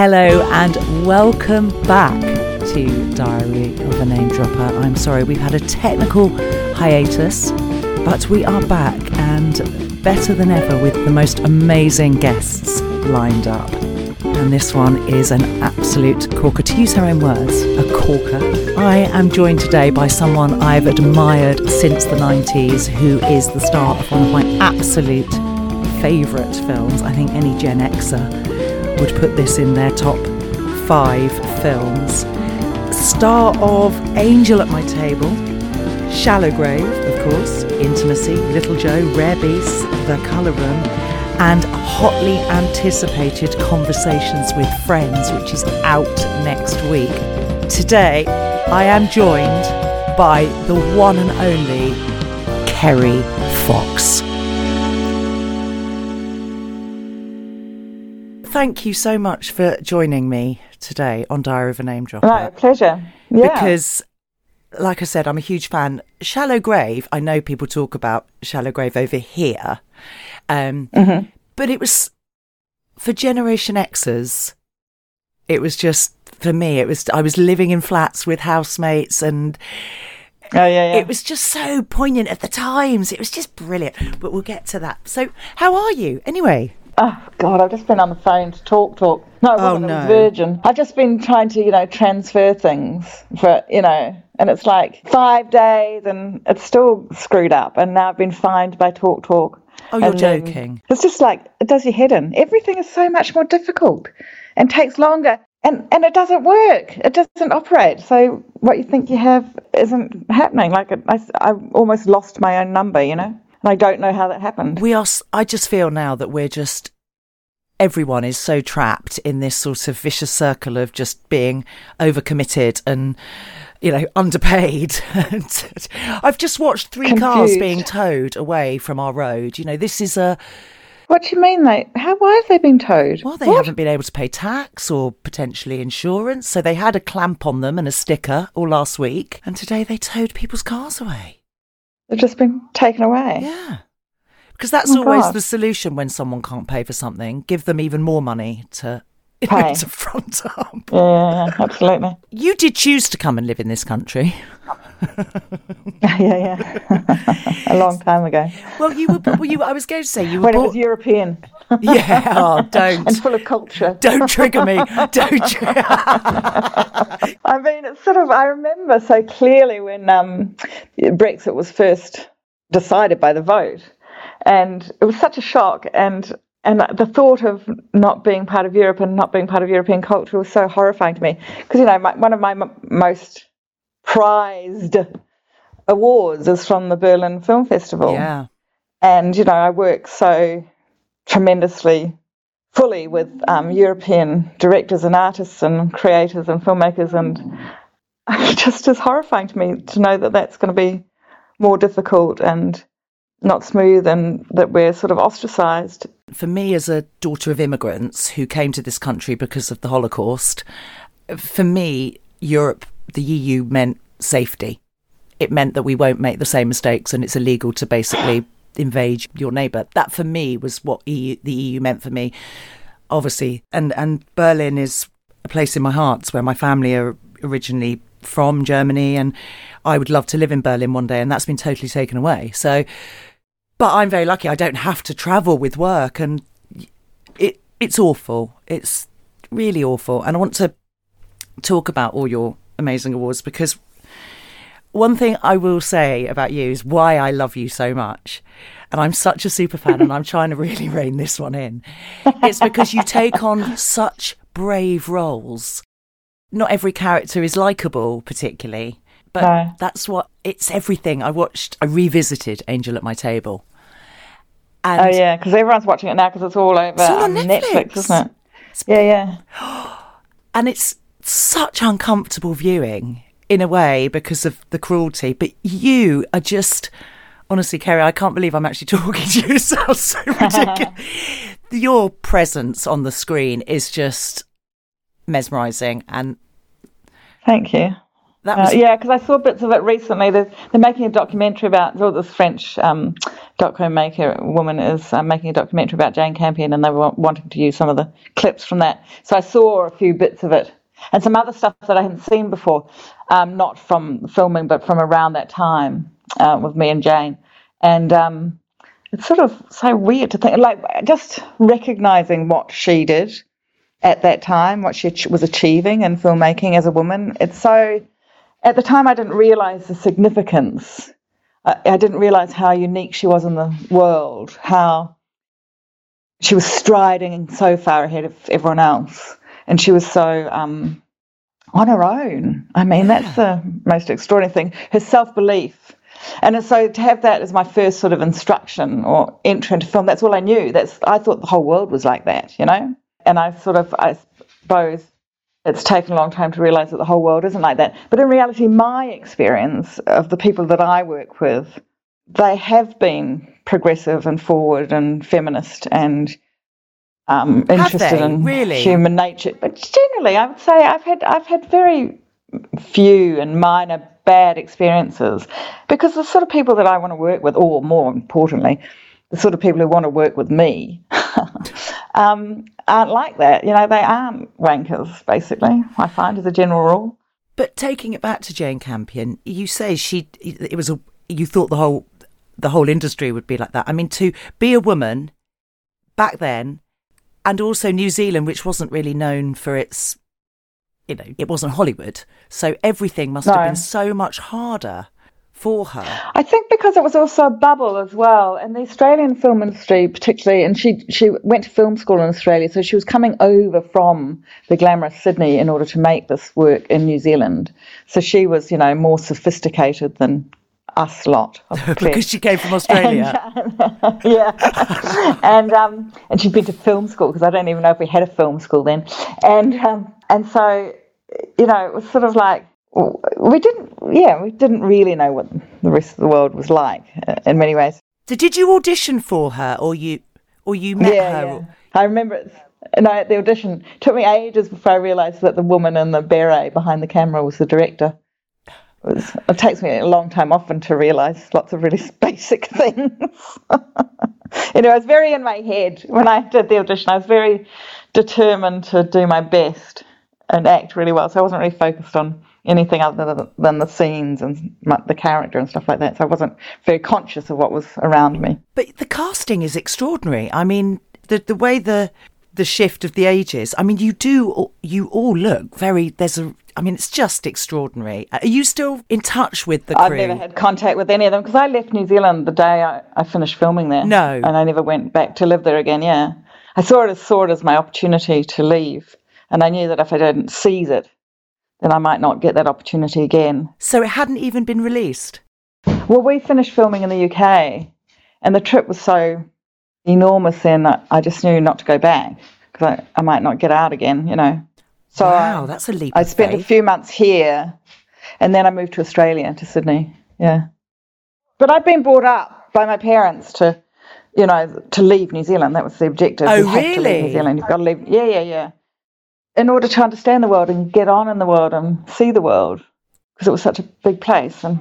Hello and welcome back to Diary of a Name Dropper. I'm sorry, we've had a technical hiatus, but we are back and better than ever with the most amazing guests lined up. And this one is an absolute corker. To use her own words, a corker. I am joined today by someone I've admired since the 90s, who is the star of one of my absolute favourite films. I think any Gen Xer would put this in their top five films. Star of Angel at My Table, Shallow Grave, of course, Intimacy, Little Joe, Rare Beasts, The Colour Room, and hotly anticipated Conversations with Friends, which is out next week. Today, I am joined by the one and only Kerry Fox. Thank you so much for joining me today on Diary of a Name Dropper. Right, pleasure. Yeah. Because, like I said, I'm a huge fan. Shallow Grave, I know people talk about Shallow Grave over here, um, Mhm. but it was for Generation Xers. It was just for me. It was I was living in flats with housemates, and oh, yeah, yeah. it was just so poignant at the times. It was just brilliant. But we'll get to that. So, how are you anyway? Oh, God, I've just been on the phone to talk, talk. No, it Oh, wasn't. Was no. Virgin. I've just been trying to, you know, transfer things for, you know, and it's like five days and it's still screwed up. And now I've been fined by Talk Talk. Oh, you're And joking. It's just like, it does your head in. Everything is so much more difficult and takes longer. And, and it doesn't work. It doesn't operate. So what you think you have isn't happening. Like it, I, I almost lost my own number, you know, and I don't know how that happened. We are. I just feel now that we're just. Everyone is so trapped in this sort of vicious circle of just being overcommitted and, you know, underpaid. I've just watched three cars being towed away from our road. You know, this is a. What do you mean they? How? Why have they been towed? Well, they What? haven't been able to pay tax or potentially insurance. So they had a clamp on them and a sticker all last week. And today they towed people's cars away. They've just been taken away. Yeah. Because that's Oh, always God. the solution when someone can't pay for something. Give them even more money to, Pay. to front up. Yeah, absolutely. You did choose to come and live in this country. yeah, yeah. a long time ago. Well, you were. Well, you. I was going to say you were. When it was European yeah. Oh, don't. and full of culture. Don't trigger me. Don't. Trigger. I mean, it's sort of. I remember so clearly when um, Brexit was first decided by the vote, and it was such a shock. And and the thought of not being part of Europe and not being part of European culture was so horrifying to me. Because you know, my, one of my m- most prized awards is from the Berlin Film Festival. yeah. and you know I work so tremendously fully with um, European directors and artists and creators and filmmakers, and it just is horrifying to me to know that that's going to be more difficult and not smooth, and that we're sort of ostracized. For me, as a daughter of immigrants who came to this country because of the Holocaust, for me, Europe, the EU meant safety. It meant that we won't make the same mistakes and it's illegal to basically invade your neighbour. That for me was what EU, the EU meant for me, obviously. And, and Berlin is a place in my heart. It's where my family are originally from, Germany, and I would love to live in Berlin one day, and that's been totally taken away. So, but I'm very lucky. I don't have to travel with work, and it it's awful. It's really awful. And I want to talk about all your amazing awards because one thing I will say about you is why I love you so much. And I'm such a super fan, and I'm trying to really rein this one in. It's because you take on such brave roles. Not every character is likable, particularly, but No. that's what it's everything. I watched, I revisited Angel at My Table. And oh yeah, because everyone's watching it now because it's all over It's all on um, Netflix. isn't it? Yeah, yeah. and it's such uncomfortable viewing in a way because of the cruelty. But you are just honestly, Kerry, I can't believe I'm actually talking to you. It sounds so ridiculous. Your presence on the screen is just mesmerizing, and Thank you. That was... uh, yeah, because I saw bits of it recently. They're, they're making a documentary about, well, this French um, doco maker woman is uh, making a documentary about Jane Campion, and they were wanting to use some of the clips from that. So I saw a few bits of it and some other stuff that I hadn't seen before, um, not from filming, but from around that time uh, with me and Jane. And um, it's sort of so weird to think, like, just recognizing what she did at that time, what she was achieving in filmmaking as a woman. It's so, at the time, I didn't realize the significance. I, I didn't realize how unique she was in the world, how she was striding so far ahead of everyone else. And she was so um, on her own. I mean, that's the most extraordinary thing. Her self belief. And so to have that as my first sort of instruction or entry into film, that's all I knew. That's I thought the whole world was like that, you know and I sort of, I suppose, it's taken a long time to realize that the whole world isn't like that. But in reality, my experience of the people that I work with, they have been progressive and forward and feminist and um, interested in really? human nature. But generally, I would say I've had I've had very few and minor bad experiences because the sort of people that I want to work with, or more importantly, the sort of people who want to work with me um, aren't like that. You know, they aren't wankers, basically, I find as a general rule. But taking it back to Jane Campion, you say she, it was a, you thought the whole, the whole industry would be like that. I mean, to be a woman back then, and also New Zealand, which wasn't really known for its, you know, it wasn't Hollywood. So everything must no. have been so much harder for her? I think because it was also a bubble as well, and the Australian film industry particularly, and she she went to film school in Australia, so she was coming over from the glamorous Sydney in order to make this work in New Zealand. So she was, you know, more sophisticated than us lot. because she came from Australia. And, yeah, and um, and she'd been to film school because I don't even know if we had a film school then, and um, and so you know it was sort of like we didn't, yeah, we didn't really know what the rest of the world was like uh, in many ways. So, did you audition for her, or you, or you met yeah, her? Yeah. I remember it. No, at the audition, it took me ages before I realised that the woman in the beret behind the camera was the director. It, was, it takes me a long time often to realise lots of really basic things. you know, I was very in my head when I did the audition. I was very determined to do my best and act really well, so I wasn't really focused on anything other than the scenes and the character and stuff like that. So I wasn't very conscious of what was around me. But the casting is extraordinary. I mean, the the way the the shift of the ages. I mean, you do you all look very. There's a. I mean, it's just extraordinary. Uh, are you still in touch with the crew? I've never had contact with any of them because I left New Zealand the day I, I finished filming there. No, and I never went back to live there again. Yeah, I saw it as saw it as my opportunity to leave, and I knew that if I didn't seize it, then I might not get that opportunity again. So it hadn't even been released? Well, we finished filming in the UK, and the trip was so enormous then I just knew not to go back because I, I might not get out again, you know. So wow, that's a leap. I spent faith. a few months here, and then I moved to Australia, to Sydney. Yeah, but I'd been brought up by my parents to, you know, to leave New Zealand. That was the objective. Oh, you really? To leave New Zealand. You've got to leave. Yeah, yeah, yeah in order to understand the world and get on in the world and see the world because it was such a big place and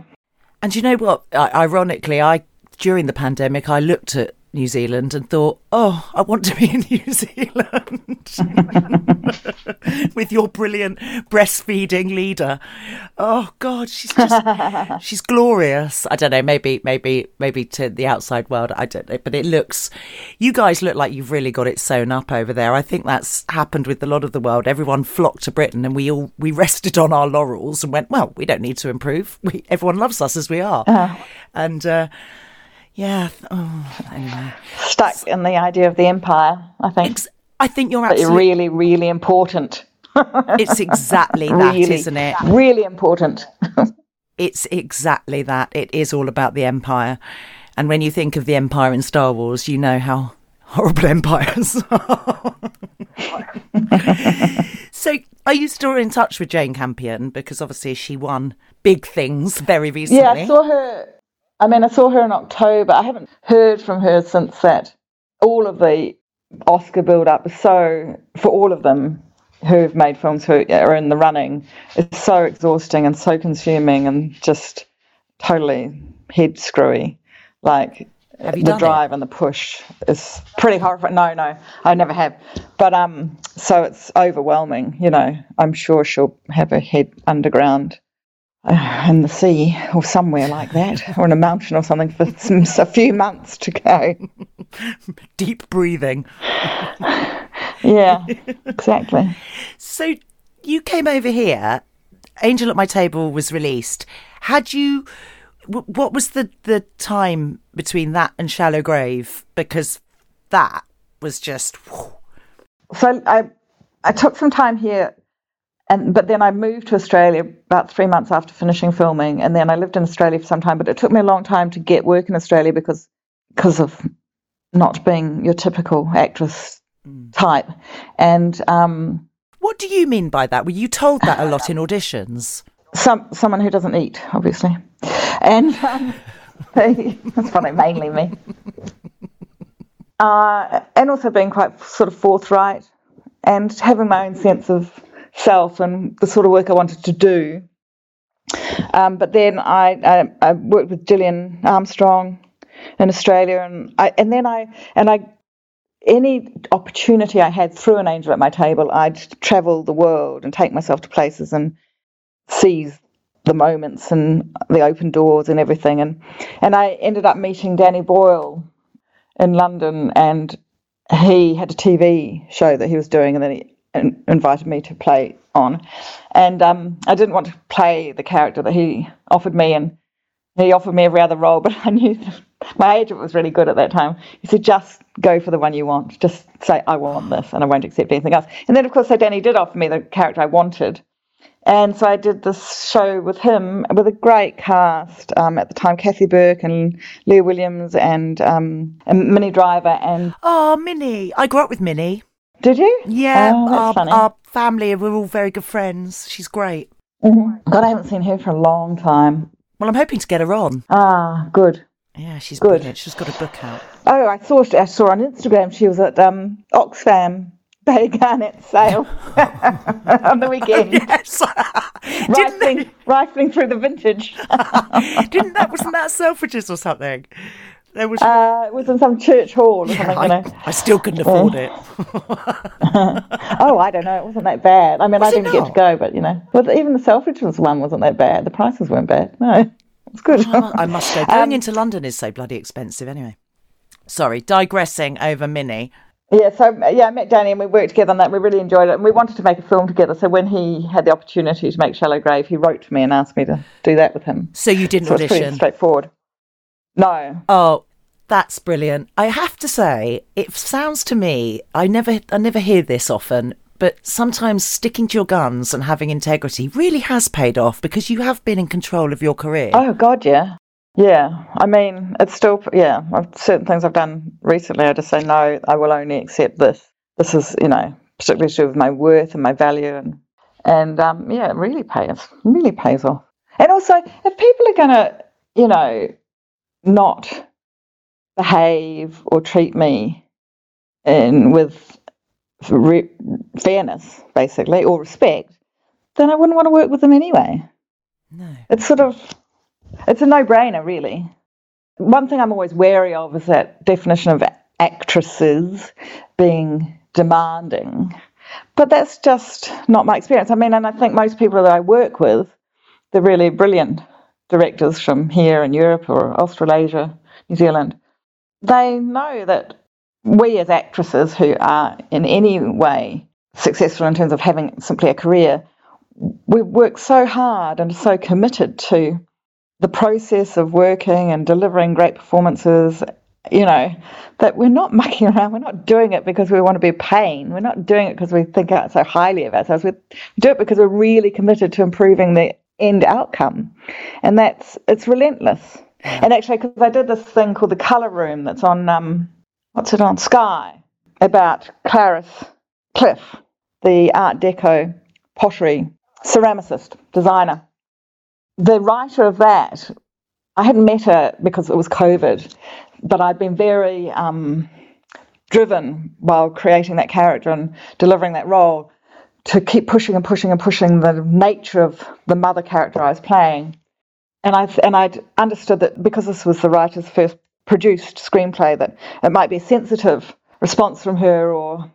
and you know what ironically i during the pandemic i looked at New Zealand and thought, oh, I want to be in New Zealand with your brilliant breastfeeding leader. Oh God, she's just she's glorious. I don't know, maybe maybe maybe to the outside world, I don't know, but it looks. You guys look like you've really got it sewn up over there. I think that's happened with a lot of the world. Everyone flocked to Britain, and we all we rested on our laurels and went, well, we don't need to improve. We, everyone loves us as we are, uh-huh. and. Uh, yeah. Oh, anyway. Stuck in the idea of the empire, I think. I think you're absolutely really, really important. it's exactly that, really, isn't it? Really important. it's exactly that. It is all about the empire. And when you think of the empire in Star Wars, you know how horrible empires are. so, are you still in touch with Jane Campion? Because obviously she won big things very recently. Yeah, I saw her I mean, I saw her in October. I haven't heard from her since that. All of the Oscar build up is so, for all of them, who've made films who are in the running it's so exhausting and so consuming and just totally head screwy. Like the drive it? and the push is pretty horrifying. No, no, I never have. But um, so it's overwhelming. You know, I'm sure she'll have her head underground uh, in the sea or somewhere like that, or in a mountain or something for some, a few months to go. Deep breathing. yeah, exactly. So you came over here. Angel at My Table was released. Had you? What was the the time between that and Shallow Grave? Because that was just. Whew. So I I took some time here, and but then I moved to Australia about three months after finishing filming, and then I lived in Australia for some time. But it took me a long time to get work in Australia because because of not being your typical actress mm. type. And um, what do you mean by that? Were you told that a lot in auditions? Some someone who doesn't eat, obviously, and um, that's funny, mainly me. Uh, and also being quite sort of forthright and having my own sense of self and the sort of work I wanted to do. Um, but then I, I, I, worked with Gillian Armstrong in Australia, and I, and then I and I any opportunity I had through an angel at my table, I'd travel the world and take myself to places and seize the moments and the open doors and everything. And and I ended up meeting Danny Boyle in London, and he had a TV show that he was doing, and then he invited me to play on. And um, I didn't want to play the character that he offered me, and he offered me every other role, but I knew my agent was really good at that time. He said, just go for the one you want. Just say, I want this, and I won't accept anything else. And then, of course, so Danny did offer me the character I wanted. And so I did this show with him with a great cast um, at the time Kathy Burke and Lia Williams and, um, and Minnie Driver. and Oh, Minnie. I grew up with Minnie. Did you? Yeah. Oh, our, our, family, we're all very good friends. She's great. Mm-hmm. God, I haven't seen her for a long time. Well, I'm hoping to get her on. Ah, good. Yeah, she's good. Brilliant. She's got a book out. Oh, I saw I saw on Instagram she was at um, Oxfam Bay Garnett sale on the weekend. yes, rifling, they... rifling through the vintage. Didn't that wasn't that Selfridges or something? There was. Uh, it was in some church hall or yeah, something. I, you know. I still couldn't afford it. oh, I don't know. It wasn't that bad. I mean, was I didn't get to go, but you know, well, even the Selfridges one wasn't that bad. The prices weren't bad. No. It's good. Oh, I must go. Going um, into London is so bloody expensive anyway. Sorry, digressing over Minnie. Yeah, so yeah, I met Danny and we worked together on that. We really enjoyed it, and we wanted to make a film together. So when he had the opportunity to make Shallow Grave, he wrote to me and asked me to do that with him. So you didn't so audition? straightforward. No. Oh, that's brilliant. I have to say, it sounds to me. I never, I never hear this often, but sometimes sticking to your guns and having integrity really has paid off because you have been in control of your career. Oh God, yeah, yeah. I mean, it's still yeah. Certain things I've done recently, I just say no. I will only accept this. This is you know particularly to do with my worth and my value and and um, yeah, it really pays really pays off. And also, if people are going to you know not behave or treat me in with re- fairness, basically, or respect, then I wouldn't want to work with them anyway. No. It's sort of, it's a no-brainer, really. One thing I'm always wary of is that definition of actresses being demanding. But that's just not my experience. I mean, and I think most people that I work with, they're really brilliant directors from here in Europe or Australasia, New Zealand. They know that we as actresses who are in any way successful in terms of having simply a career, we work so hard and so committed to the process of working and delivering great performances, you know, that we're not mucking around. We're not doing it because we want to be a pain. We're not doing it because we think so highly of ourselves. We do it because we're really committed to improving the end outcome. And that's, it's relentless. And actually, because I did this thing called the Colour Room that's on um, what's it on Sky about Clarice Cliff, the Art Deco pottery ceramicist, designer. The writer of that, I hadn't met her because it was COVID, but I'd been very um, driven while creating that character and delivering that role to keep pushing and pushing and pushing the nature of the mother character I was playing. And I and I'd understood that because this was the writer's first produced screenplay, that it might be a sensitive response from her, or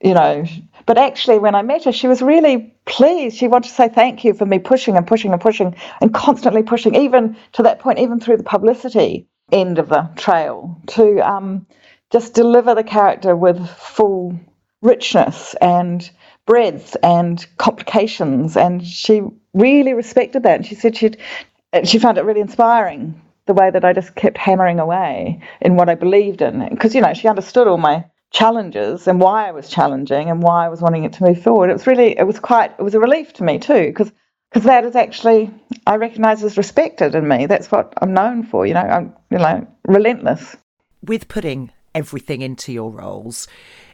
you know. But actually, when I met her, she was really pleased. She wanted to say thank you for me pushing and pushing and pushing and constantly pushing, even to that point, even through the publicity end of the trail, to um, just deliver the character with full richness and breadth and complications. And she really respected that. And she said she'd, she found it really inspiring the way that I just kept hammering away in what I believed in. Because, you know, she understood all my challenges and why I was challenging and why I was wanting it to move forward. It was really, it was quite, it was a relief to me too, because because that is actually I recognise as respected in me. That's what I'm known for. You know, I'm you know relentless. With putting everything into your roles,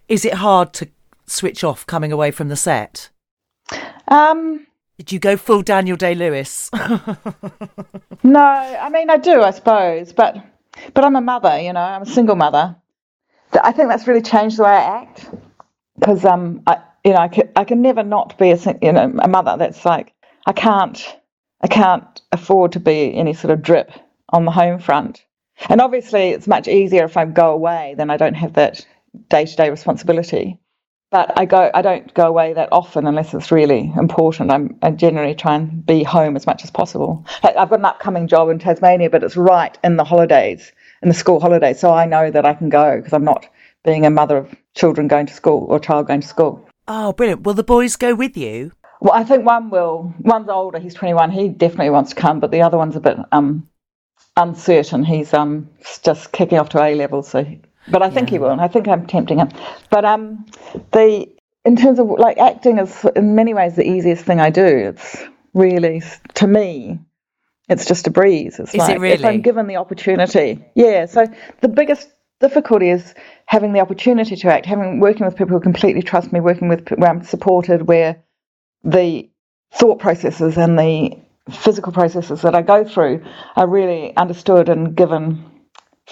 is it hard to switch off coming away from the set? Um, Did you go full Daniel Day Lewis? no, I mean I do, I suppose, but but I'm a mother. You know, I'm a single mother. I think that's really changed the way I act because um I you know I can, I can never not be a you know a mother. That's like I can't I can't afford to be any sort of drip on the home front. And obviously, it's much easier if I go away, then I don't have that day to day responsibility. But I go, I don't go away that often unless it's really important. I'm, I generally try and be home as much as possible. I've got an upcoming job in Tasmania, but it's right in the holidays, in the school holidays, so I know that I can go because I'm not being a mother of children going to school or child going to school. Oh, brilliant! Will the boys go with you? Well, I think one will. One's older; he's 21. He definitely wants to come, but the other one's a bit um, uncertain. He's um just kicking off to A levels, so but I think he will. and I think I'm tempting him. But um, the in terms of like acting is in many ways the easiest thing I do. It's really to me, it's just a breeze. It's is like it really? if I'm given the opportunity. Yeah. So the biggest difficulty is having the opportunity to act, having working with people who completely trust me, working with where I'm supported, where the thought processes and the physical processes that I go through are really understood and given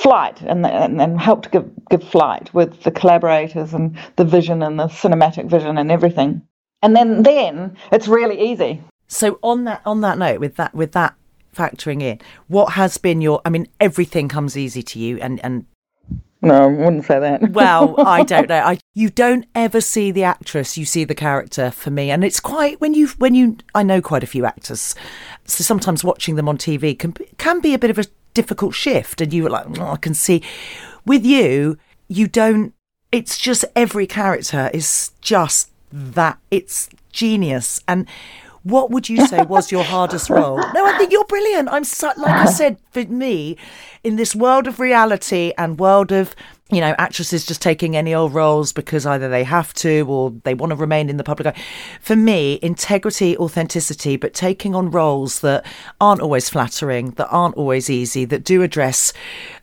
flight and, and, and helped give, give flight with the collaborators and the vision and the cinematic vision and everything. And then then it's really easy. So on that on that note, with that with that factoring in, what has been your I mean, everything comes easy to you and, and no, I wouldn't say that. well, I don't know. I you don't ever see the actress, you see the character for me, and it's quite when you when you I know quite a few actors, so sometimes watching them on TV can can be a bit of a difficult shift, and you were like, oh, I can see. With you, you don't. It's just every character is just that. It's genius, and what would you say was your hardest role? No, I think you're brilliant. I'm so, like I said, for me, in this world of reality and world of you know actresses just taking any old roles because either they have to or they want to remain in the public eye. For me, integrity, authenticity, but taking on roles that aren't always flattering, that aren't always easy, that do address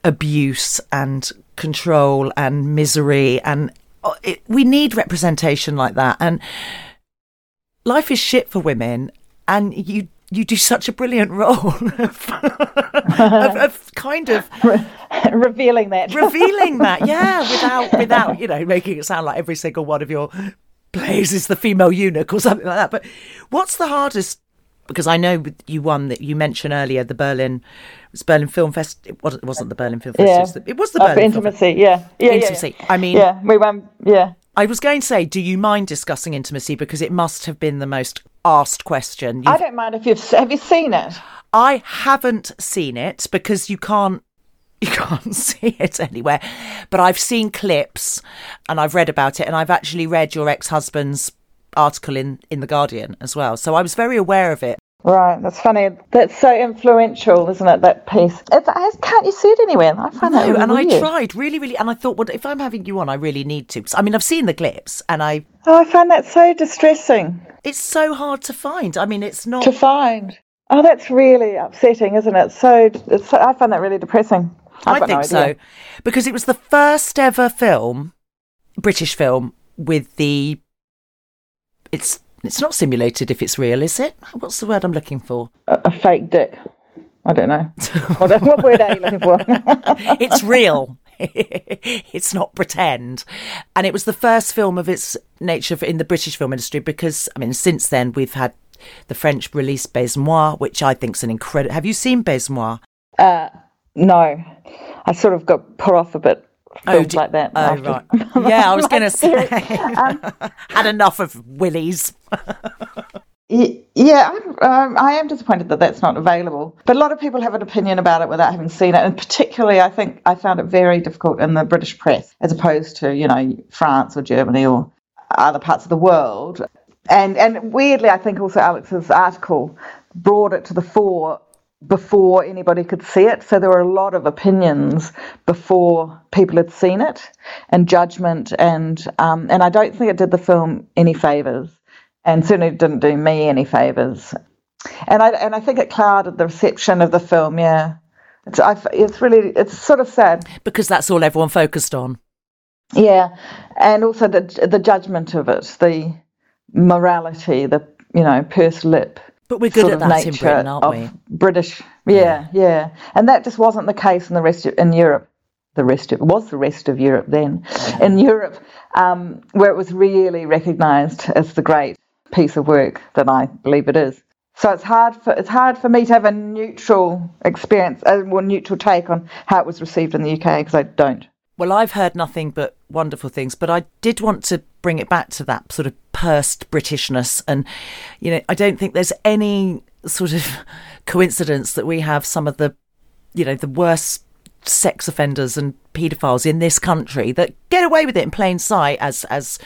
abuse and control and misery and uh, it, we need representation like that and life is shit for women, and you you do such a brilliant role of, of, of, kind of revealing that. revealing that yeah without without you know making it sound like every single one of your plays is the female eunuch or something like that. But what's the hardest because I know you won that you mentioned earlier the Berlin it was Berlin Film Fest it wasn't, it wasn't the Berlin Film Fest yeah. it was the Berlin intimacy Film yeah. Yeah intimacy. yeah, yeah. I mean yeah we won yeah. I was going to say, do you mind discussing intimacy? Because it must have been the most asked question. You've... I don't mind if you've have you seen it. I haven't seen it because you can't you can't see it anywhere. But I've seen clips and I've read about it and I've actually read your ex-husband's article in in the Guardian as well. So I was very aware of it. Right, that's funny. That's so influential, isn't it? That piece. It's, can't you see it anywhere? I find no, that really and weird. I tried really, really, and I thought, well, if I'm having you on, I really need to. I mean, I've seen the clips, and I. Oh, I find that so distressing. It's so hard to find. I mean, it's not to find. Oh, that's really upsetting, isn't it? So, it's, I find that really depressing. I've I think no so, because it was the first ever film, British film, with the. It's it's not simulated if it's real, is it? What's the word I'm looking for? A, a fake dick. I don't know. what, what word are you looking for? it's real. it's not pretend. And it was the first film of its nature in the British film industry because, I mean, since then we've had the French release Baise-moi, which I think is an incredible. Have you seen Baise-moi? Uh, no, I sort of got put off a bit. Films oh, like that. Oh, right. Yeah, I was going to say, um, had enough of Willies. Yeah, um, I am disappointed that that's not available. But a lot of people have an opinion about it without having seen it, and particularly, I think I found it very difficult in the British press, as opposed to you know France or Germany or other parts of the world. And and weirdly, I think also Alex's article brought it to the fore before anybody could see it. So there were a lot of opinions before people had seen it, and judgment, and um, and I don't think it did the film any favors and certainly didn't do me any favors. And I and I think it clouded the reception of the film. Yeah, it's I, it's really it's sort of sad because that's all everyone focused on. Yeah, and also the the judgment of it, the morality, the you know purse lip. But we're good at that in Britain, aren't we? British, yeah, yeah, yeah, and that just wasn't the case in the rest of, in Europe. The rest of, was the rest of Europe then. In Europe, um, where it was really recognised as the great piece of work that I believe it is. So it's hard for it's hard for me to have a neutral experience, uh, a more neutral take on how it was received in the UK because I don't. Well, I've heard nothing but wonderful things, but I did want to bring it back to that sort of pursed Britishness, and you know, I don't think there's any sort of coincidence that we have some of the, you know, the worst sex offenders and paedophiles in this country that get away with it in plain sight as as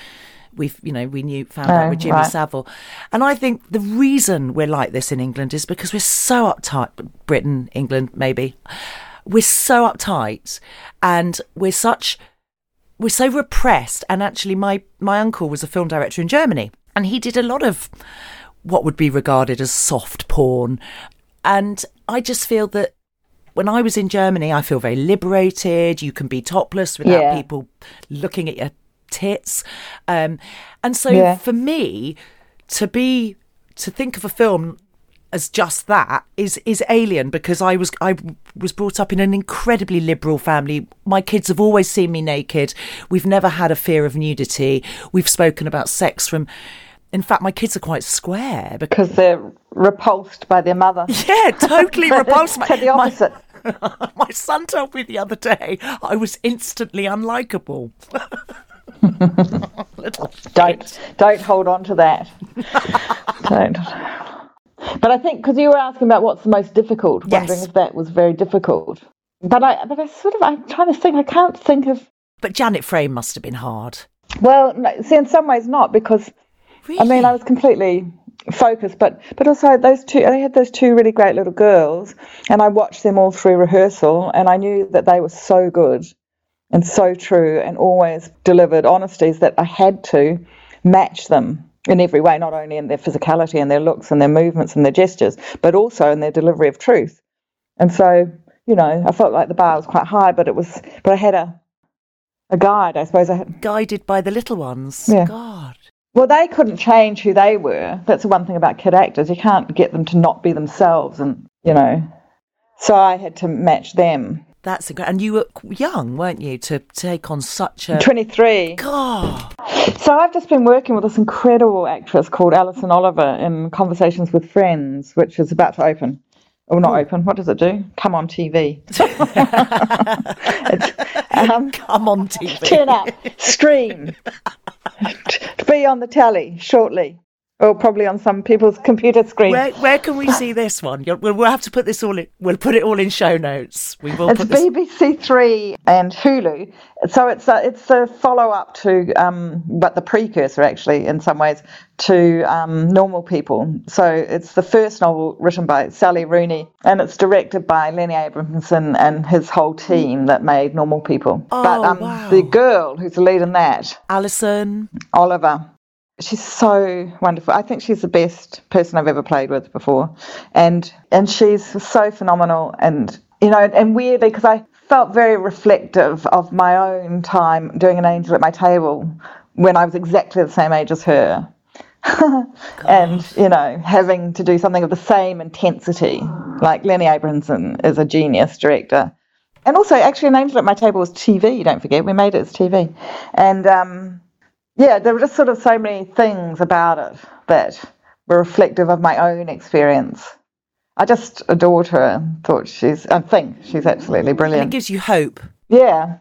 we've you know we knew found oh, out with Jimmy right. Savile, and I think the reason we're like this in England is because we're so uptight. Britain, England, maybe we're so uptight, and we're such we're so repressed. And actually, my my uncle was a film director in Germany, and he did a lot of what would be regarded as soft porn, and I just feel that when I was in Germany, I feel very liberated. You can be topless without yeah. people looking at your tits. Um, and so yeah. for me, to be to think of a film as just that is is alien because I was I was brought up in an incredibly liberal family. My kids have always seen me naked. We've never had a fear of nudity. We've spoken about sex from in fact, my kids are quite square because they're repulsed by their mother. Yeah, totally repulsed. to the opposite. My, my son told me the other day I was instantly unlikable. don't don't hold on to that. don't. But I think because you were asking about what's the most difficult, yes. wondering if that was very difficult. But I, but I sort of, I'm trying to think. I can't think of. But Janet Frame must have been hard. Well, no, see, in some ways not because. Really? I mean, I was completely focused, but but also those two. They had those two really great little girls, and I watched them all through rehearsal, and I knew that they were so good and so true and always delivered honesties that I had to match them in every way, not only in their physicality and their looks and their movements and their gestures, but also in their delivery of truth. And so, you know, I felt like the bar was quite high, but it was, but I had a, a guide, I suppose. I had. Guided by the little ones. Yeah. God. Well, they couldn't change who they were. That's the one thing about kid actors. You can't get them to not be themselves, and you know. So I had to match them. That's incredible. And you were young, weren't you, to take on such a. 23. God. So I've just been working with this incredible actress called Alison Oliver in Conversations with Friends, which is about to open. Or not open. What does it do? Come on TV. um, Come on TV. Turn up. Stream. be on the telly shortly. Or probably on some people's computer screen. Where, where can we see this one? We'll, we'll have to put this all in. We'll put it all in show notes. We will. It's BBC Three and Hulu. So it's a, it's a follow up to, um, but the precursor actually, in some ways, to um, Normal People. So it's the first novel written by Sally Rooney, and it's directed by Lenny Abrahamson and his whole team that made Normal People. Oh, but um, wow. the girl who's the lead in that, Alison Oliver, she's so wonderful. I think she's the best person I've ever played with before, and and she's so phenomenal. And you know, and weirdly, because I felt very reflective of my own time doing an angel at my table when I was exactly the same age as her. and you know having to do something of the same intensity like lenny abrahamson is a genius director and also, actually, an angel at my table was TV. Don't forget, we made it as TV, and um, yeah, there were just sort of so many things about it that were reflective of my own experience. I just adored her and thought she's, I think she's absolutely brilliant. And it gives you hope. Yeah.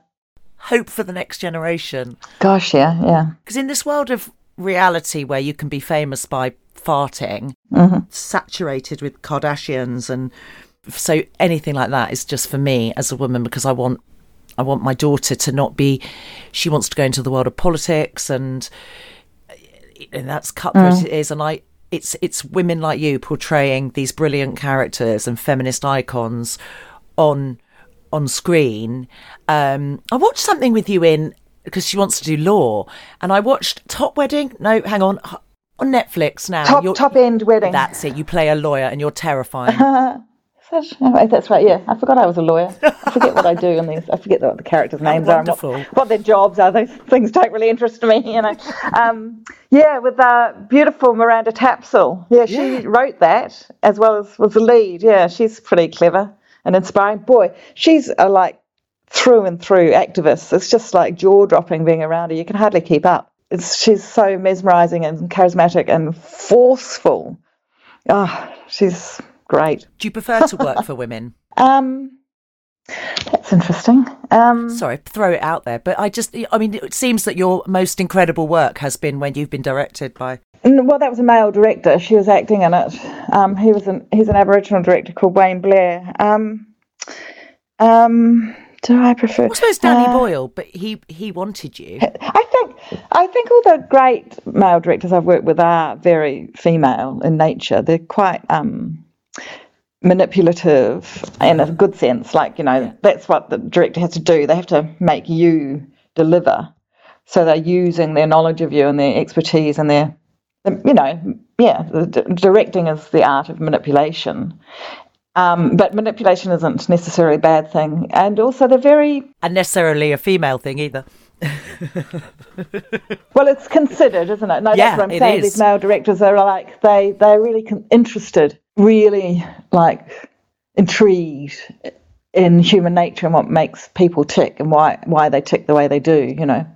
Hope for the next generation. Gosh, yeah, yeah. Because in this world of reality where you can be famous by farting, mm-hmm. saturated with Kardashians and so anything like that is just for me as a woman because I want I want my daughter to not be she wants to go into the world of politics and and that's cutthroat mm. it is and I it's it's women like you portraying these brilliant characters and feminist icons on on screen. Um, I watched something with you in because she wants to do law, and I watched Top Wedding. No, hang on, on Netflix now. Top Top End Wedding. That's it. You play a lawyer, and you're terrifying. That's right. Yeah, I forgot I was a lawyer. I forget what I do in these. I forget what the characters' names are and what, what, their jobs are. Those things don't really interest me. You know. Um, yeah, with uh, beautiful Miranda Tapsell. Yeah, she yeah. wrote that as well as was the lead. Yeah, she's pretty clever and inspiring. Boy, she's a like through and through activist. It's just like jaw dropping being around her. You can hardly keep up. It's, she's so mesmerizing and charismatic and forceful. Ah, oh, she's great. Do you prefer to work for women? Um, that's interesting. Um, Sorry, throw it out there, but I just, I mean, it seems that your most incredible work has been when you've been directed by. Well, that was a male director. She was acting in it. Um, he was an he's an Aboriginal director called Wayne Blair. Um, um, do I prefer? I suppose Danny uh, Boyle, but he he wanted you. I think I think all the great male directors I've worked with are very female in nature. They're quite um, manipulative in a good sense. Like, you know, that's what the director has to do. They have to make you deliver. So they're using their knowledge of you and their expertise and their, you know, yeah, directing is the art of manipulation. Um, but manipulation isn't necessarily a bad thing. And also, they're very. Unnecessarily a female thing either. well, it's considered, isn't it? No, yeah, that's what I'm saying. These male directors are like, they, they're really con- interested really like intrigued in human nature and what makes people tick and why why they tick the way they do. You know.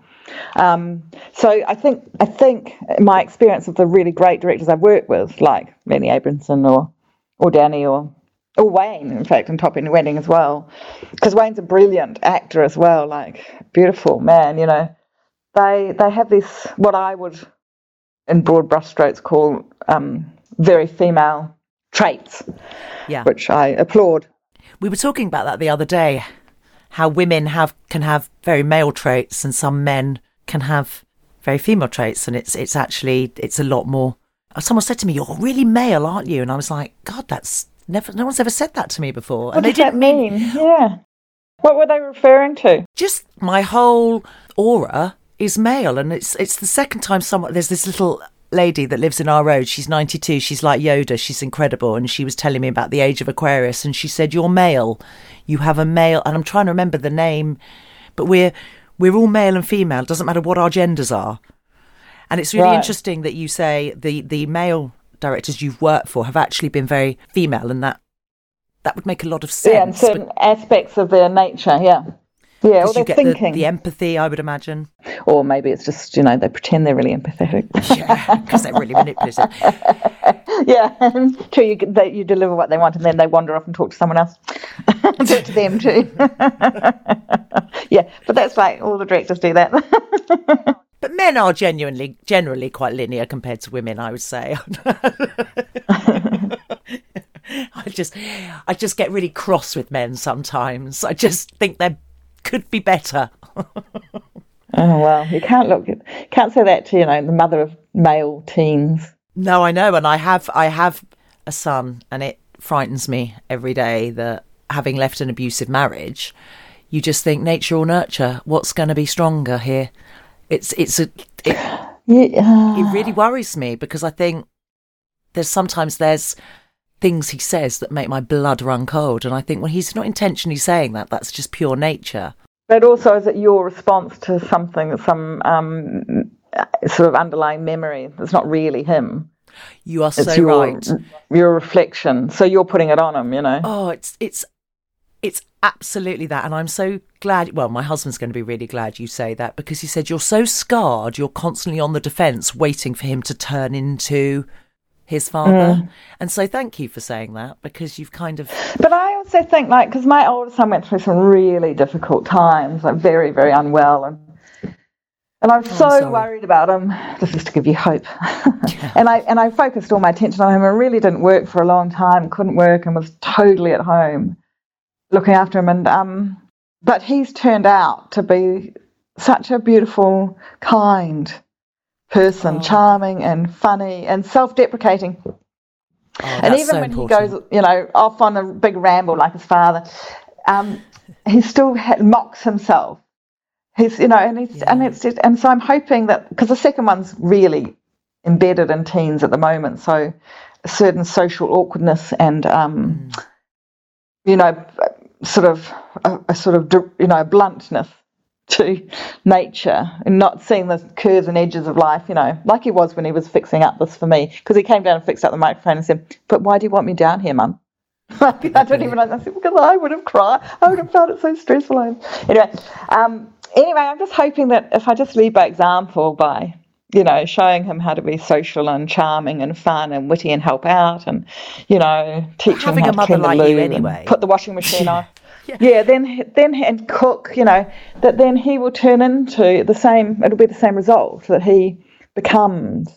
Um, so I think I think my experience of the really great directors I've worked with, like Lenny Abrahamson or or Danny or or Wayne, in fact, and Top End Wedding as well, because Wayne's a brilliant actor as well, like beautiful man. You know, they they have this what I would, in broad brushstrokes, call um, very female traits, yeah. which I applaud. We were talking about that the other day, how women have can have very male traits and some men can have very female traits, and it's it's actually it's a lot more. Someone said to me, "You're really male, aren't you?" And I was like, "God, that's never. No one's ever said that to me before." What and does that mean? Yeah. What were they referring to? Just my whole aura is male, and it's it's the second time someone there's this little lady that lives in our road. She's 92. She's like Yoda. She's incredible. And she was telling me about the age of Aquarius. And she said, You're male. You have a male. And I'm trying to remember the name, but we're, we're all male and female. It doesn't matter what our genders are. And it's really right. interesting that you say the, the male directors you've worked for have actually been very female and that that would make a lot of sense. Yeah, and certain but... aspects of their nature, yeah. Yeah, or they're thinking. The, the, empathy, I would imagine. Or maybe it's just, you know, they pretend they're really empathetic. yeah, because they're really manipulative. yeah, until you, they, you deliver what they want and then they wander off and talk to someone else. talk to them too. yeah, but that's right, all the directors do that. but men are genuinely, generally quite linear compared to women, I would say. I just, I just get really cross with men sometimes. I just think they're could be better. oh well, you can't look can't say that to you know the mother of male teens. No, I know, and I have I have a son, and it frightens me every day that having left an abusive marriage, you just think nature or nurture. What's going to be stronger here? It's it's a it, yeah. it really worries me because I think there's sometimes there's things he says that make my blood run cold. And I think, well, he's not intentionally saying that. That's just pure nature. But also, is it your response to something, some um, sort of underlying memory that's not really him? You are it's so your, right. Your reflection. So you're putting it on him, you know. Oh, it's it's It's absolutely that. And I'm so glad. Well, my husband's going to be really glad you say that because he said you're so scarred, you're constantly on the defense, waiting for him to turn into his father. Mm. And so thank you for saying that because you've kind of. But I also think, like, because my older son went through some really difficult times, like, very, very unwell. And and I was oh, so worried about him. This is to give you hope. Yeah. and I and I focused all my attention on him and really didn't work for a long time, couldn't work and was totally at home looking after him. And um, but he's turned out to be such a beautiful, kind person, oh. charming and funny and self-deprecating. Oh, and even so when important. he goes, you know, off on a big ramble like his father, um, he still ha- mocks himself. He's, you know, and he's, yeah. and it's just, and so I'm hoping that because the second one's really embedded in teens at the moment, so a certain social awkwardness and, um, mm. you know, sort of a, a sort of you know bluntness to nature and not seeing the curves and edges of life, you know, like he was when he was fixing up this for me. Because he came down and fixed up the microphone and said, But why do you want me down here, mum? I don't even know. I said, Because I would have cried. I would have found it so stressful. Anyway, um, anyway, I'm just hoping that if I just lead by example by, you know, showing him how to be social and charming and fun and witty and help out and, you know, teach Having him how to clean like the loo anyway. put the washing machine on. Yeah. yeah, then then and cook, you know, that then he will turn into the same. It'll be the same result that he becomes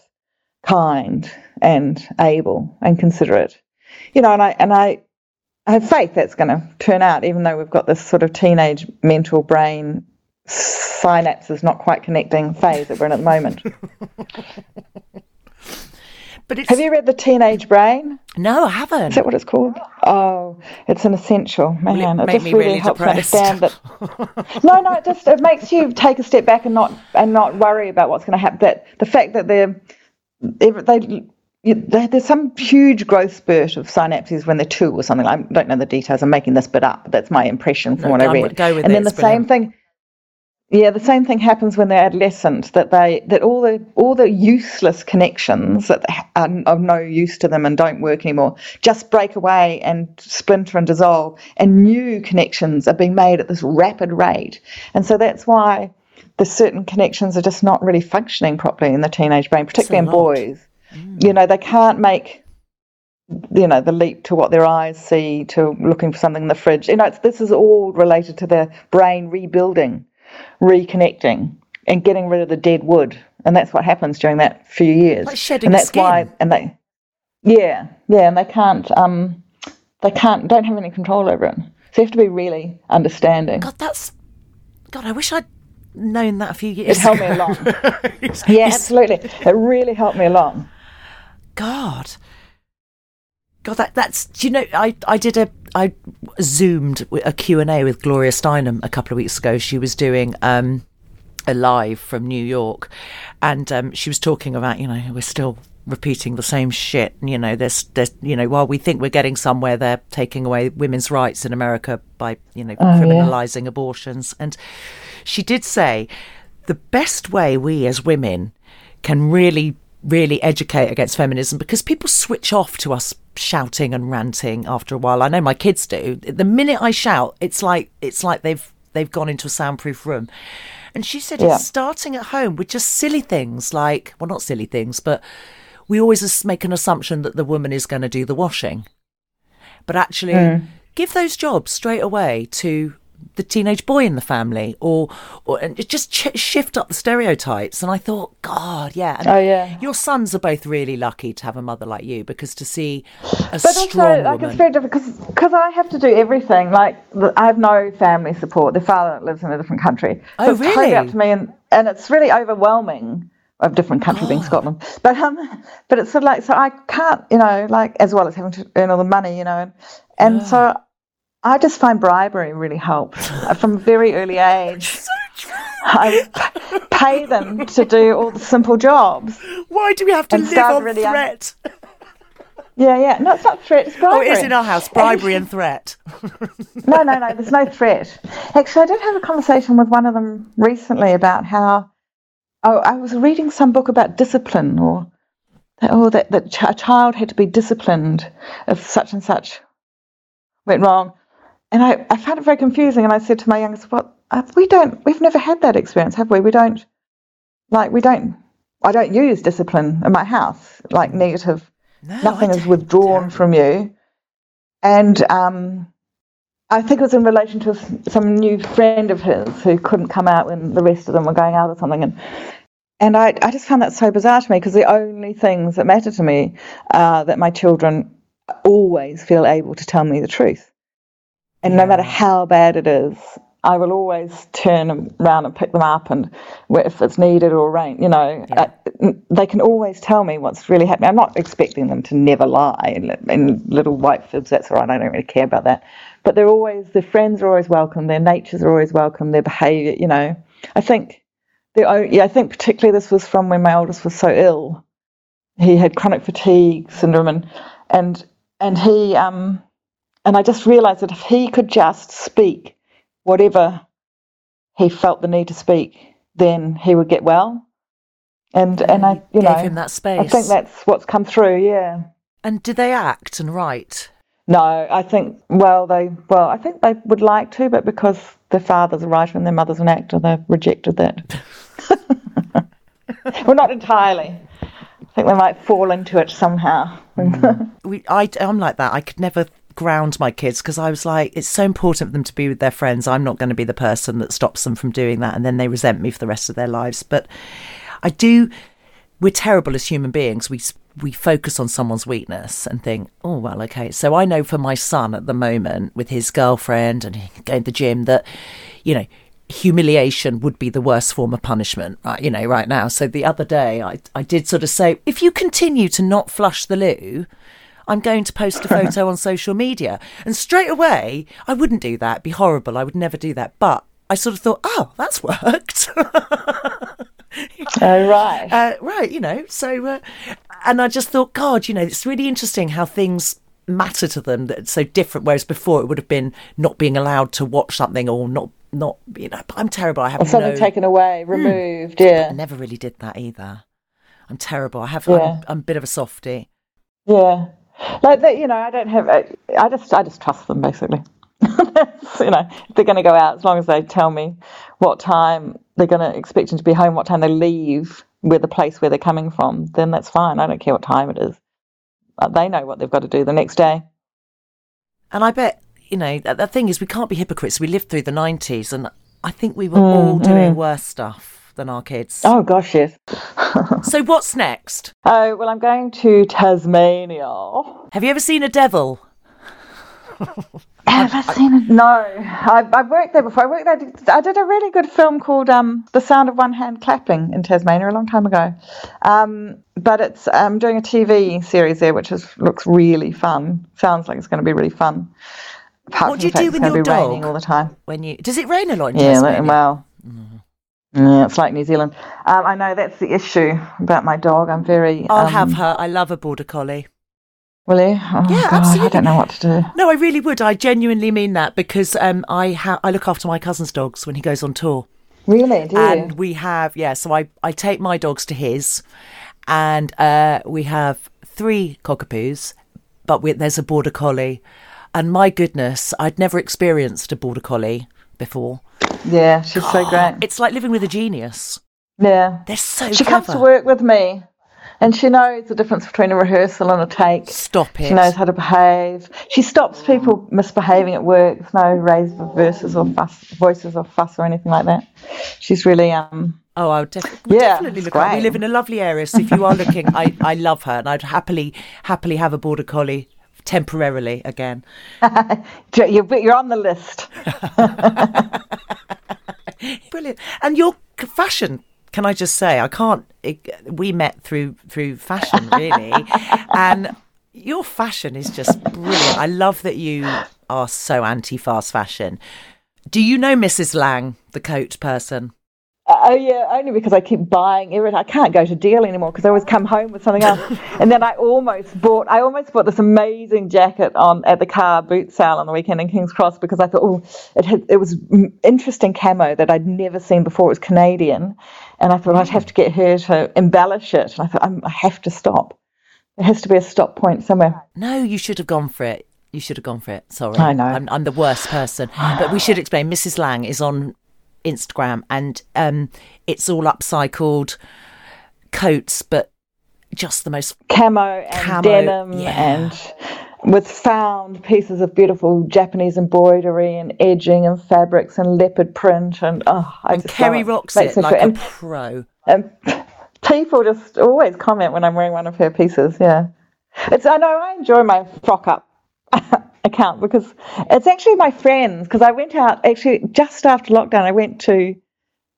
kind and able and considerate, you know. And I and I, I have faith that's going to turn out, even though we've got this sort of teenage mental brain synapses not quite connecting phase that we're in at the moment. But it's... Have you read The Teenage Brain? No, I haven't. Is that what it's called? Oh, it's an essential. Man, it, it just really, really helps depressed. understand that. no, no, it just it makes you take a step back and not and not worry about what's going to happen. That the fact that they're they there's some huge growth spurt of synapses when they're two or something. I don't know the details. I'm making this bit up, but that's my impression from no, what I read. and then the same thing yeah, the same thing happens when they're adolescent. That they that all the all the useless connections that are of no use to them and don't work anymore just break away and splinter and dissolve, and new connections are being made at this rapid rate. And so that's why the certain connections are just not really functioning properly in the teenage brain, particularly in boys. Mm. You know, they can't make you know the leap to what their eyes see to looking for something in the fridge. You know, this is all related to their brain rebuilding reconnecting and getting rid of the dead wood. And that's what happens during that few years. Like shedding and that's skin. why and they Yeah, yeah, and they can't um they can't don't have any control over it. So you have to be really understanding. God, that's God, I wish I'd known that a few years It helped me along. yeah, absolutely. It really helped me along. God. God, that, that's. Do you know? I I did a I zoomed a Q and A with Gloria Steinem a couple of weeks ago. She was doing um, a live from New York, and um, she was talking about you know we're still repeating the same shit. You know, there's there's you know while we think we're getting somewhere, they're taking away women's rights in America by you know oh, criminalizing yeah. abortions. And she did say the best way we as women can really really educate against feminism because people switch off to us shouting and ranting after a while. I know my kids do. The minute I shout, it's like it's like they've they've gone into a soundproof room. And she said yeah. it's starting at home with just silly things like well not silly things, but we always make an assumption that the woman is going to do the washing. But actually mm. give those jobs straight away to the teenage boy in the family or or and just ch- shift up the stereotypes. And i thought god yeah. And oh yeah. your sons are both really lucky to have a mother like you because to see a but strong also like it's very different because because i have to do everything. Like i have no family support. The father lives in a different country. So oh, it's really? totally up to me and and it's really overwhelming of different country god. being Scotland, but um, but it's sort of like so I can't, you know, like as well as having to earn all the money, you know, and, and so I just find bribery really helps uh, from a very early age. I pay them to do all the simple jobs. Why do we have to live on really threat? Un- yeah, yeah. No, it's not threat. It's oh, bribery. Oh, it is in our house. Bribery and threat. no, no, no. There's no threat. Actually, I did have a conversation with one of them recently about how. Oh, I was reading some book about discipline, or oh, that that a child had to be disciplined if such and such went wrong and I, I found it very confusing. And I said to my youngest, "What? Uh, we don't. We've never had that experience, have we? We don't. Like we don't. I don't use discipline in my house. Like negative. No, nothing is withdrawn from you. And um, I think it was in relation to some new friend of his who couldn't come out when the rest of them were going out or something. And and I, I just found that so bizarre to me because the only things that matter to me are that my children always feel able to tell me the truth. And no matter how bad it is, I will always turn around and pick them up, and if it's needed or rain, you know, yeah. uh, they can always tell me what's really happening. I'm not expecting them to never lie in, little white fibs. That's all right. I don't really care about that. But they're always their friends are always welcome. Their natures are always welcome. Their behaviour, you know. I think the yeah, I think particularly this was from when my oldest was so ill. He had chronic fatigue syndrome, and and and he um, and I just realised that if he could just speak whatever he felt the need to speak, then he would get well. And and, and I you know him that space. I think that's what's come through. Yeah. And do they act and write? No, I think well they well I think they would like to, but because their father's a writer and their mother's an actor, they've rejected that. well, not entirely. I think they might fall into it somehow. Mm. we, I, I'm like that. I could never ground my kids because I was like, it's so important for them to be with their friends. I'm not going to be the person that stops them from doing that, and then they resent me for the rest of their lives. But I do. We're terrible as human beings. We we focus on someone's weakness and think, oh well, okay. So I know for my son at the moment with his girlfriend and going to the gym that, you know, humiliation would be the worst form of punishment, right? You know, right now. So the other day, I I did sort of say, if you continue to not flush the loo, I'm going to post a photo on social media. And straight away, I wouldn't do that. It'd be horrible. I would never do that. But I sort of thought, oh, that's worked. oh, right. Uh, right, you know. So, uh, and I just thought, God, you know, it's really interesting how things matter to them that's so different. Whereas before it would have been not being allowed to watch something or not not you know but I'm terrible. I have or something no... taken away, hmm. removed. Mm. Yeah, I never really did that either. I'm terrible. I have. Yeah. I'm, I'm, a bit of a softie. Yeah, like that. You know, I don't have. I just I just trust them basically. you know, if they're going to go out, as long as they tell me what time they're going to expect them to be home, what time they leave, where the place where they're coming from, then that's fine. I don't care what time it is. They know what they've got to do the next day. And I bet you know, the thing is, we can't be hypocrites. We lived through the 90s, and I think we were mm, all doing mm. worse stuff than our kids. Oh, gosh, yes. so, what's next? Oh, well, I'm going to Tasmania. Have you ever seen a devil? Have I seen it? No, I, I worked there before. I worked there. I did a really good film called um, "The Sound of One Hand Clapping" in Tasmania a long time ago. Um, but it's I'm um, doing a TV series there, which is looks really fun. Sounds like it's going to be really fun. Apart what do you do with your dog all the time? When you does it rain a lot? yeah, Tasmania? well, mm. Yeah, it's like New Zealand. Um, I know that's the issue about my dog. I'm very. I'll um, have her. I love a border collie. Will you? Oh, yeah, God, absolutely. I don't know what to do. No, I really would. I genuinely mean that because um, I ha- I look after my cousin's dogs when he goes on tour. Really? Do and we have yeah. So I I take my dogs to his, and uh, we have three cockapoos, but we, there's a border collie and my goodness, I'd never experienced a border collie before. Yeah, she's so great. It's like living with a genius. Yeah. They're so She clever. comes to work with me and she knows the difference between a rehearsal and a take. Stop it. She knows how to behave. She stops people misbehaving at work. There's no raised voices or fuss, voices or fuss or anything like that. She's really um. Oh, I would def- yeah, definitely look. At We live in a lovely area, so if you are looking, I, I love her, and I'd happily happily have a border collie temporarily again. you're on the list. Brilliant. And your fashion, can I just say, I can't. It, we met through through fashion, really, and your fashion is just brilliant. I love that you are so anti fast fashion. Do you know Mrs. Lang, the coat person? Oh yeah, only because I keep buying everything. I can't go to deal anymore because I always come home with something else. and then I almost bought, I almost bought this amazing jacket on at the car boot sale on the weekend in King's Cross because I thought, oh, it had, it was interesting camo that I'd never seen before. It was Canadian, and I thought I'd have to get her to embellish it. And I thought I have to stop. There has to be a stop point somewhere. No, you should have gone for it. You should have gone for it. Sorry. I know. I'm, I'm the worst person. but we should explain Mrs. Lang is on Instagram and um, it's all upcycled coats, but just the most camo and Camo, denim yeah. and with found pieces of beautiful Japanese embroidery and edging and fabrics and leopard print and oh, I and just Kerry rocks Makes it like a and, pro. and people just always comment when I'm wearing one of her pieces. Yeah, it's I know I enjoy my frock up account because it's actually my friends because I went out actually just after lockdown. I went to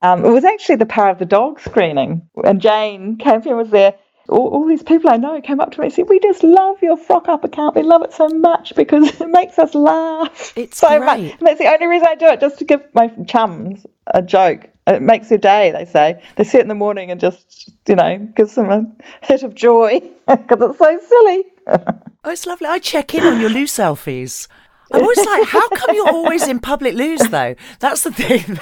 um, it was actually the Power of the Dog screening, and Jane Campion was there. All, all these people I know came up to me and said, "We just love your frock up account. We love it so much because it makes us laugh It's so great. much." And that's the only reason I do it, just to give my chums a joke. It makes their day. They say they sit in the morning and just, you know, gives them a hit of joy because it's so silly. Oh, it's lovely. I check in on your loo selfies. I'm always like, how come you're always in public loos though? That's the thing.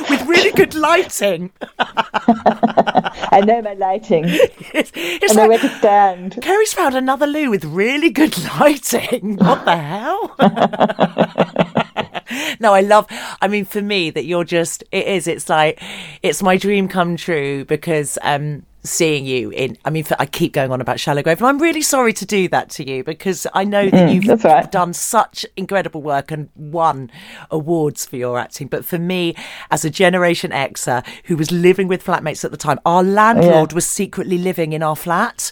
With really good lighting. I know my lighting. It's, it's I know where to stand. Kerry's found another loo with really good lighting. What the hell? no, I love, I mean, for me, that you're just, it is, it's like, it's my dream come true because, um, seeing you in, I mean, I keep going on about Shallow Grave, and I'm really sorry to do that to you because I know that you've Mm, all right. done such incredible work and won awards for your acting. But for me, as a Generation Xer who was living with flatmates at the time, our landlord was secretly living in our flat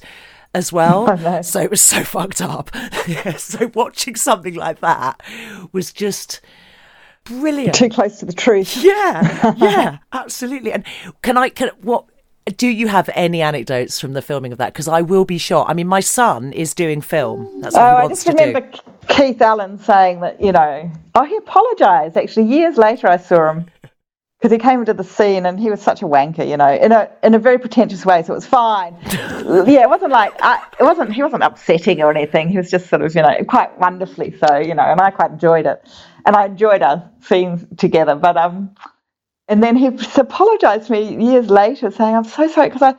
as well. Oh, no. So it was so fucked up. yeah, so watching something like that was just brilliant. Too close to the truth. Yeah, yeah, absolutely. And can I? Can what? Do you have any anecdotes from the filming of that? Because I will be shot. I mean, my son is doing film. That's what Oh, he I just remember do. Keith Allen saying that, you know, oh, he apologised. Actually, years later, I saw him because he came into the scene and he was such a wanker, you know, in a in a very pretentious way. So it was fine. yeah, it wasn't like I, it wasn't. He wasn't upsetting or anything. He was just sort of, you know, quite wonderfully so, you know, and I quite enjoyed it, and I enjoyed our scenes together. But um, and then he apologised to me years later, saying, "I'm so sorry because I."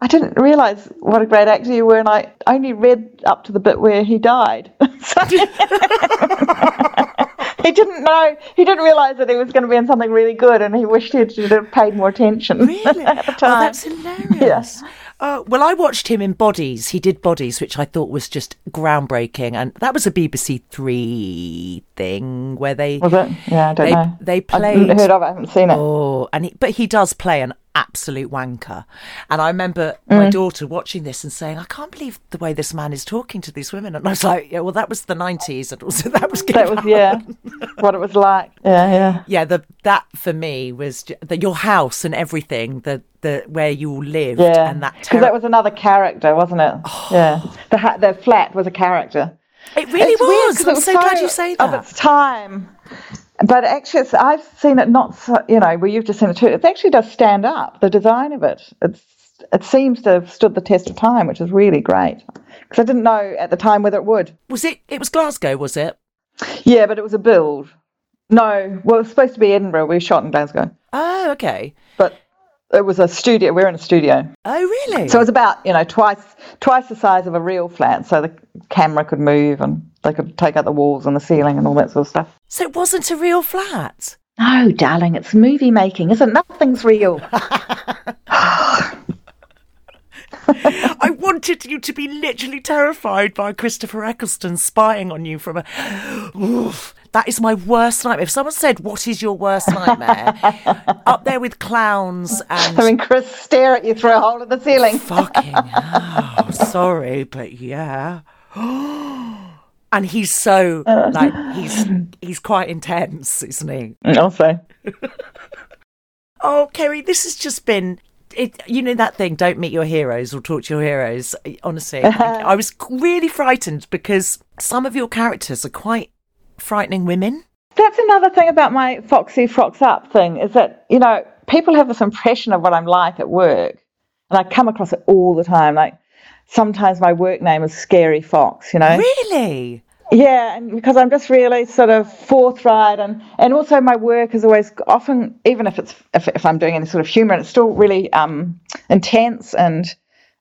I didn't realise what a great actor you were, and I only read up to the bit where he died. So- he didn't know, he didn't realise that he was going to be in something really good, and he wished he'd have paid more attention Really? at the Oh, that's hilarious. Uh, well, I watched him in Bodies. He did Bodies, which I thought was just groundbreaking, and that was a BBC Three thing where they was it? Yeah, I don't they know. they I've played. heard of it, I haven't seen it. Oh, and he, but he does play an absolute wanker. And I remember Mm. my daughter watching this and saying, "I can't believe the way this man is talking to these women." And I was like, "Yeah, well, that was the '90s, and also that was That was, yeah, what it was like. Yeah, yeah. yeah. The that for me was the, your house and everything, the the where you all lived, Yeah, and that because terror. that was another character, wasn't it? Yeah, the ha- the flat was a character. it really It's weird I'm it was so, glad you say that. Of its time. But actually, I've seen it not, so, you know, where you've just seen it too. It actually does stand up. The design of it, it's it seems to have stood the test of time, which is really great. Because I didn't know at the time whether it would. Was it? It was Glasgow, was it? Yeah, but it was a build. No, well, it was supposed to be Edinburgh. We shot in Glasgow, Oh, okay. but it was a studio. We're in a studio, Oh, really? so it was about you know twice twice the size of a real flat. So the camera could move and they could take out the walls and the ceiling and all that sort of stuff. so it wasn't a real flat. No, darling, it's movie making, isn't Nothing's real. I wanted you to be literally terrified by Christopher Eccleston spying on you from a. Oof. that is my worst nightmare. If someone said, "What is your worst nightmare?" up there with clowns and Having Chris stare at you through a hole in the ceiling. fucking hell. Sorry, but yeah. and he's so uh. like he's he's quite intense, isn't he? Mm, also, Oh, Kerry, this has just been. It, you know that thing, don't meet your heroes or talk to your heroes. Honestly, I uh-huh. was really frightened because some of your characters are quite frightening women. that's another thing about my Foxy Frocks Up thing is that, you know, people have this impression of what I'm like at work. And I come across it all the time. Like sometimes my work name is Scary Fox, you know? Really? Yeah, and because I'm just really sort of forthright, and and also my work is always often, even if it's if, if I'm doing any sort of humour, it's still really um, intense, and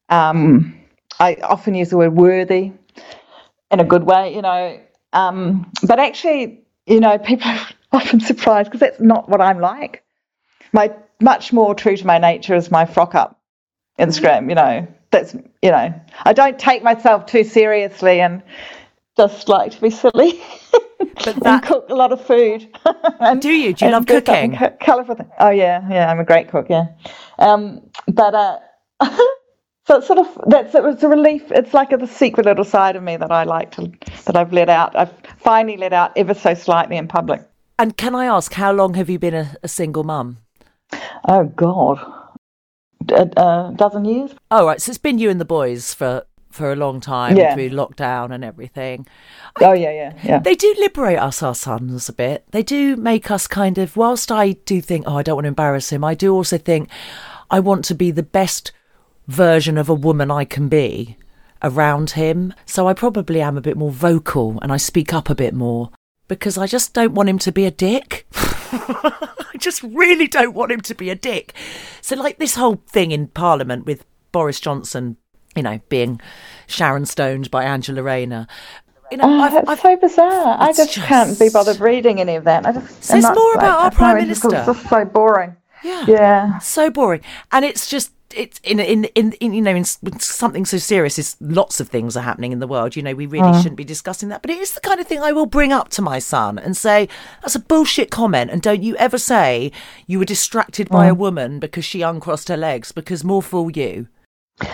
um, I often use the word worthy. in a good way, you know. Um, but actually, you know, people are often surprised because that's not what I'm like. My much more true to my nature is my frock up Instagram. You know, that's you know, I don't take myself too seriously and just like to be silly. But that... cook a lot of food. and, do you? Do you love cooking? Colourful things. Oh yeah, yeah. I'm a great cook. Yeah, um, but uh, so it's sort of that's it was a relief. It's like a, the secret little side of me that I like to that I've let out. I've finally let out ever so slightly in public. And can I ask, how long have you been a, a single mum? Oh God, a, a, dozen years. Oh right, so it's been you and the boys for for a long time yeah. through lockdown and everything. Oh yeah, yeah, yeah. They do liberate us, our sons, a bit. They do make us kind of. Whilst I do think, oh, I don't want to embarrass him, I do also think I want to be the best version of a woman I can be around him. So I probably am a bit more vocal and I speak up a bit more because I just don't want him to be a dick. I just really don't want him to be a dick. So, like this whole thing in Parliament with Boris Johnson, you know, being Sharon stoned by Angela Rayner. You know, oh, I've, that's I've, so bizarre. I just, just, can't be bothered reading any of that. I just says more about our prime minister. It's just so boring. Yeah, yeah, so boring, and it's just it's in, in in in, you know in something so serious is lots of things are happening in the world you know we really mm. shouldn't be discussing that but it is the kind of thing i will bring up to my son and say that's a bullshit comment and don't you ever say you were distracted by mm. a woman because she uncrossed her legs because more fool you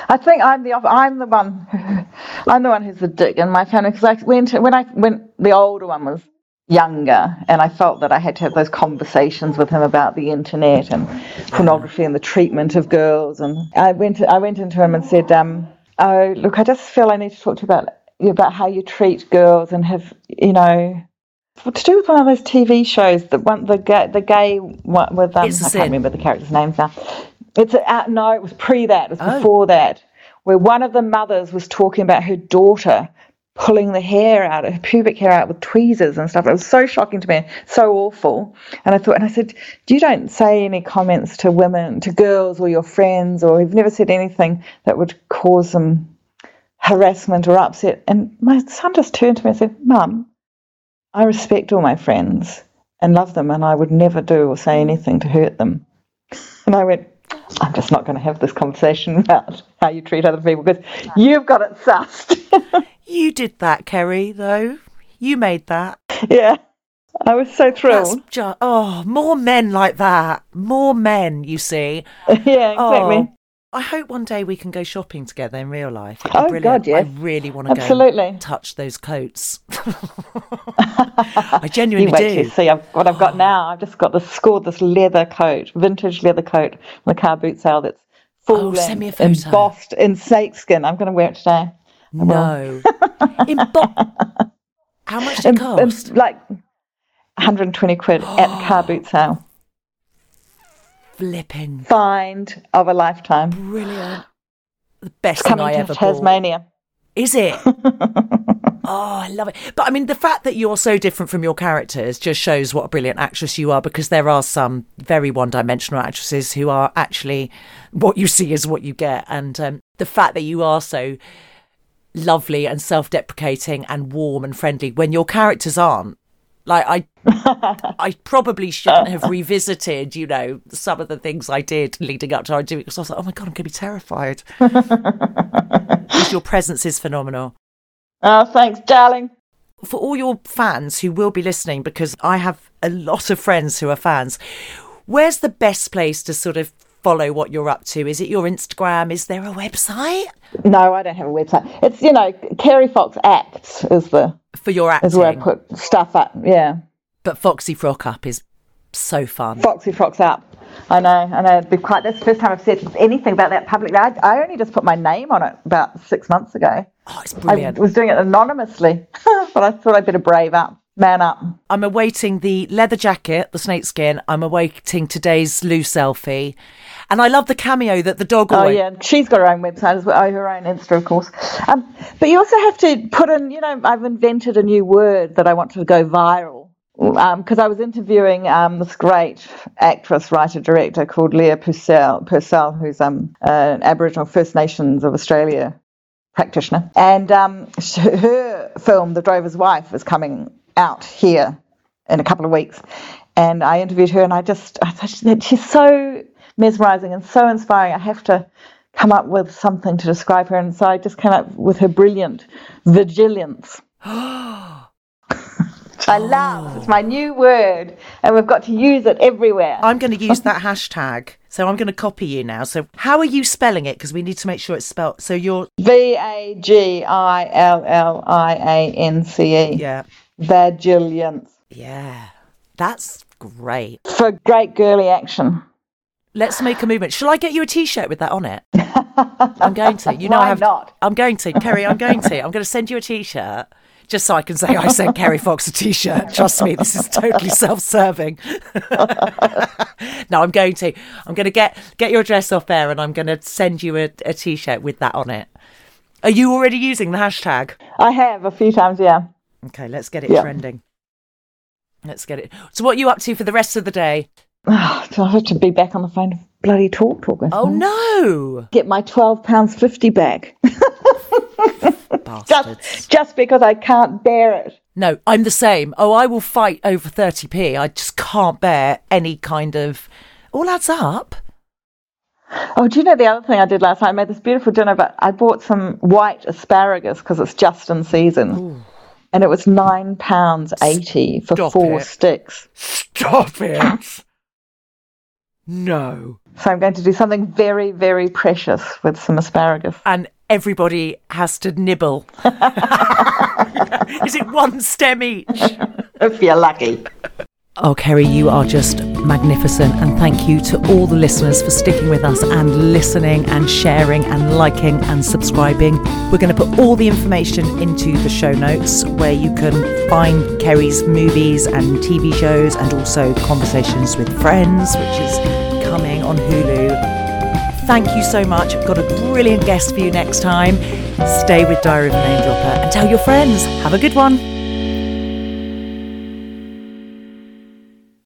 I think I'm the I'm the one I'm the one who's the dick in my family because I went when I when the older one was younger and I felt that I had to have those conversations with him about the internet and pornography and the treatment of girls. And I went I went into him and said um, oh look I just feel I need to talk to you about about how you treat girls and have you know what to do with one of those TV shows the one the gay the gay one with um, I can't remember the characters' names now. It's uh, no it was pre that. It was oh. before that where one of the mothers was talking about her daughter pulling the hair out, her pubic hair out with tweezers and stuff. It was so shocking to me, so awful. And I thought, and I said, you don't say any comments to women, to girls or your friends, or you've never said anything that would cause them harassment or upset. And my son just turned to me and said, Mum, I respect all my friends and love them, and I would never do or say anything to hurt them. And I went, I'm just not going to have this conversation about how you treat other people because you've got it sussed. You did that, Kerry, though. You made that. Yeah. I was so thrilled. Just, oh, more men like that. More men, you see. yeah, oh, exactly. Oh, I hope one day we can go shopping together in real life. oh brilliant. God, yes. I really want to Absolutely. touch those coats. I genuinely you wait do. see I've, what I've got now. I've just got this scored this leather coat, vintage leather coat, from the car boot sale that's full oh, send me a photo. embossed in snakeskin. I'm going to wear it today. No. in bo- How much did it cost? In, like 120 quid at the car boot sale. Flipping. Find of a lifetime. Brilliant. The best it's thing I ever Tasmania. Bought. Is it? Oh, I love it. But I mean, the fact that you're so different from your characters just shows what a brilliant actress you are because there are some very one dimensional actresses who are actually what you see is what you get. And um, the fact that you are so lovely and self-deprecating and warm and friendly when your characters aren't. Like i i probably shouldn't have revisited you know some of the things i did leading up to our doing because i was like oh my god i'm gonna be terrified. Because your presence is phenomenal. Oh thanks darling. For all your fans who will be listening because i have a lot of friends who are fans where's the best place to sort of follow what you're up to? Is it your Instagram? Is there a website? No, I don't have a website. It's you know, Kerry Fox Acts is the for your acting. Is where I put stuff up. Yeah. But Foxy Frock Up is so fun. Foxy Frocks Up. I know, I know. It'd be quite. That's the first time I've said anything about that publicly. I, I only just put my name on it about six months ago. Oh, it's brilliant. I was doing it anonymously, but I thought I'd better brave up. Man up. I'm awaiting the leather jacket, the snakeskin. I'm awaiting today's loo selfie. And I love the cameo that the dog. Oh yeah, she's got her own website as well, oh, her own Insta, of course. Um, but you also have to put in. You know, I've invented a new word that I want to go viral because um, I was interviewing um, this great actress, writer, director called Leah Purcell, Purcell who's um, an Aboriginal First Nations of Australia practitioner, and um, her film, The Drover's Wife, is coming out here in a couple of weeks. And I interviewed her, and I just, I thought she's so mesmerizing and so inspiring. I have to come up with something to describe her. And so I just came up with her brilliant vagilliance. I oh. love. It's my new word, and we've got to use it everywhere. I'm going to use that hashtag. So I'm going to copy you now. So how are you spelling it? Because we need to make sure it's spelled. So you're V A G I L L I A N C E. yeah, Vagilliance yeah. That's great. for great girly action. Let's make a movement. Shall I get you a T-shirt with that on it? I'm going to. You know, Why I have. not? I'm going to, Kerry. I'm going to. I'm going to send you a T-shirt just so I can say I sent Kerry Fox a T-shirt. Trust me, this is totally self-serving. no, I'm going to. I'm going to get get your address off there, and I'm going to send you a, a T-shirt with that on it. Are you already using the hashtag? I have a few times, yeah. Okay, let's get it Yeah. trending. Let's get it. So, what are you up to for the rest of the day? Oh, I have to be back on the phone bloody TalkTalk. Oh no, Get my twelve pounds fifty back, bastards! just just because I can't bear it. No, I'm the same. Oh, I will fight over 30p. I just can't bear any kind of. All adds up. Oh, do you know the other thing I did last night? I made this beautiful dinner, but I bought some white asparagus because it's just in season, and it was nine pounds eighty for Stop four it. sticks. Stop it. no. So I'm going to do something very, very precious with some asparagus. And everybody has to nibble. Is it one stem each? If you're lucky. Oh, Kerry, you are just magnificent. And thank you to all the listeners for sticking with us and listening and sharing and liking and subscribing. We're going to put all the information into the show notes where you can find Kerry's movies and TV shows and also Conversations with Friends, which is coming on Hulu. Thank you so much. I've got a brilliant guest for you next time. Stay with Diary of a Name Dropper and tell your friends. Have a good one.